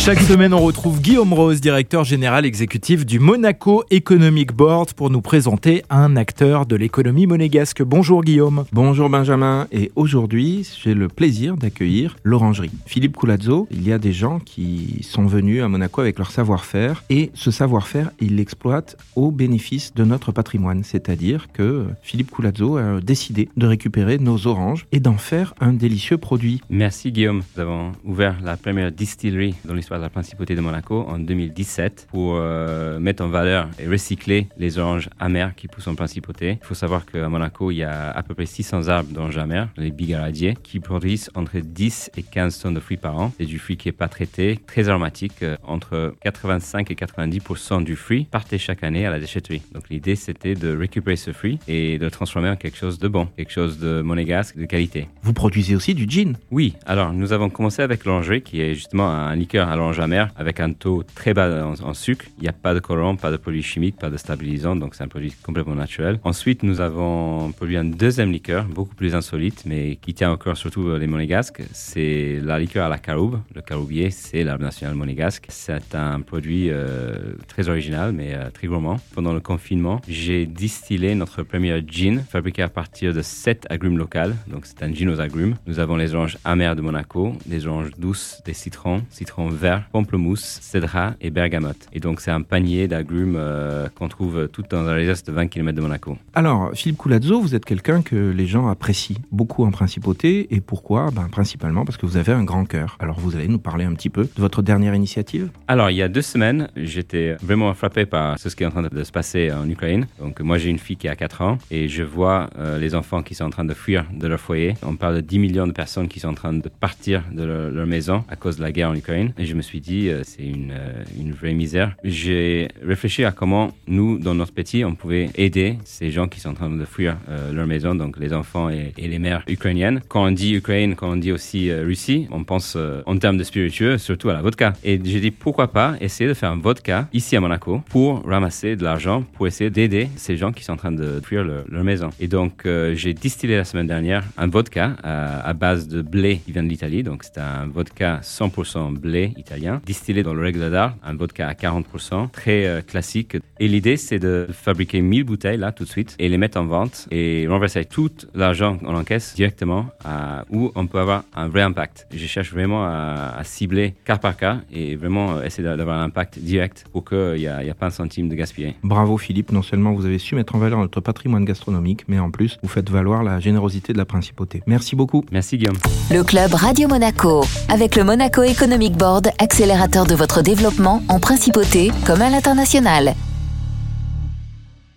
Chaque semaine, on retrouve Guillaume Rose, directeur général exécutif du Monaco Economic Board, pour nous présenter un acteur de l'économie monégasque. Bonjour Guillaume. Bonjour Benjamin. Et aujourd'hui, j'ai le plaisir d'accueillir l'Orangerie. Philippe Coulazzo, il y a des gens qui sont venus à Monaco avec leur savoir-faire et ce savoir-faire, ils l'exploitent au bénéfice de notre patrimoine. C'est-à-dire que Philippe Coulazzo a décidé de récupérer nos oranges et d'en faire un délicieux produit. Merci Guillaume. Nous avons ouvert la première distillerie dans l'histoire de la principauté de Monaco en 2017 pour euh, mettre en valeur et recycler les oranges amères qui poussent en principauté. Il faut savoir qu'à Monaco, il y a à peu près 600 arbres d'oranges amères, les bigaradiers, qui produisent entre 10 et 15 tonnes de fruits par an. C'est du fruit qui n'est pas traité, très aromatique. Euh, entre 85 et 90% du fruit partait chaque année à la déchetterie. Donc l'idée, c'était de récupérer ce fruit et de le transformer en quelque chose de bon, quelque chose de monégasque, de qualité. Vous produisez aussi du gin? Oui, alors nous avons commencé avec l'orangerie qui est justement un liqueur à avec un taux très bas en, sucre. Il n'y a pas de colorant, pas de produits chimiques, pas de stabilisant, donc c'est un produit complètement naturel. Ensuite, nous avons produit un deuxième liqueur, beaucoup plus insolite, mais qui tient encore surtout les monégasques. C'est la liqueur à la caroube. Le caroubier, c'est l'arbre national monégasque. C'est un produit euh, très original, mais euh, très gourmand. Pendant le confinement, j'ai distillé notre premier gin, fabriqué à partir de sept agrumes locales. Donc c'est un gin aux agrumes. Nous avons les oranges amères de Monaco, des oranges douces, des citron, citron vert, pamplemousse, cédra et bergamote. Et donc c'est un panier d'agrumes euh, qu'on trouve tout dans un radius de 20 km de Monaco. Alors, Philippe Coulazzo, vous êtes quelqu'un que les gens apprécient beaucoup en principauté. Et pourquoi? Ben, Principalement parce que vous avez un grand cœur. Alors, vous allez nous parler un petit peu de votre dernière initiative? Alors, il y a deux semaines, j'étais vraiment frappé par ce qui est en train de se passer en Ukraine. Donc, moi, j'ai une fille qui a 4 ans et je vois euh, les enfants qui sont en train de fuir de leur foyer. On parle de 10 millions de personnes qui sont en train de partir de leur, leur maison à cause de la guerre en Ukraine. Et je me suis dit, euh, c'est une, euh, une vraie misère. J'ai réfléchi à comment nous, dans notre petit, on pouvait aider ces gens qui sont en train de fuir euh, leur maison, donc les enfants et, les mères ukrainiennes. Quand on dit Ukraine, quand on dit aussi Russie, on pense en termes de spiritueux, surtout à la vodka. Et j'ai dit, pourquoi pas essayer de faire un vodka ici à Monaco pour ramasser de l'argent, pour essayer d'aider ces gens qui sont en train de fuir leur, maison. Et donc, j'ai distillé la semaine dernière un vodka à base de blé qui vient de l'Italie. Donc, c'est un vodka 100% blé italien, distillé dans le règle d'art, un vodka à 40%, très euh, classique. Et l'idée, c'est de fabriquer 1000 bouteilles là tout de suite et les mettre en vente et renverser tout l'argent qu'on encaisse directement à où on peut avoir un vrai impact. Je cherche vraiment à, cibler cas par cas et vraiment euh, essayer d'avoir un impact direct pour qu'il n'y ait, pas un centime de gaspiller. Bravo Philippe, non seulement vous avez su mettre en valeur notre patrimoine gastronomique, mais en plus, vous faites valoir la générosité de la principauté. Merci beaucoup. Merci Guillaume. Le club Radio Monaco, avec le Monaco Economic Board, accélérateur de votre développement en principauté comme à l'international.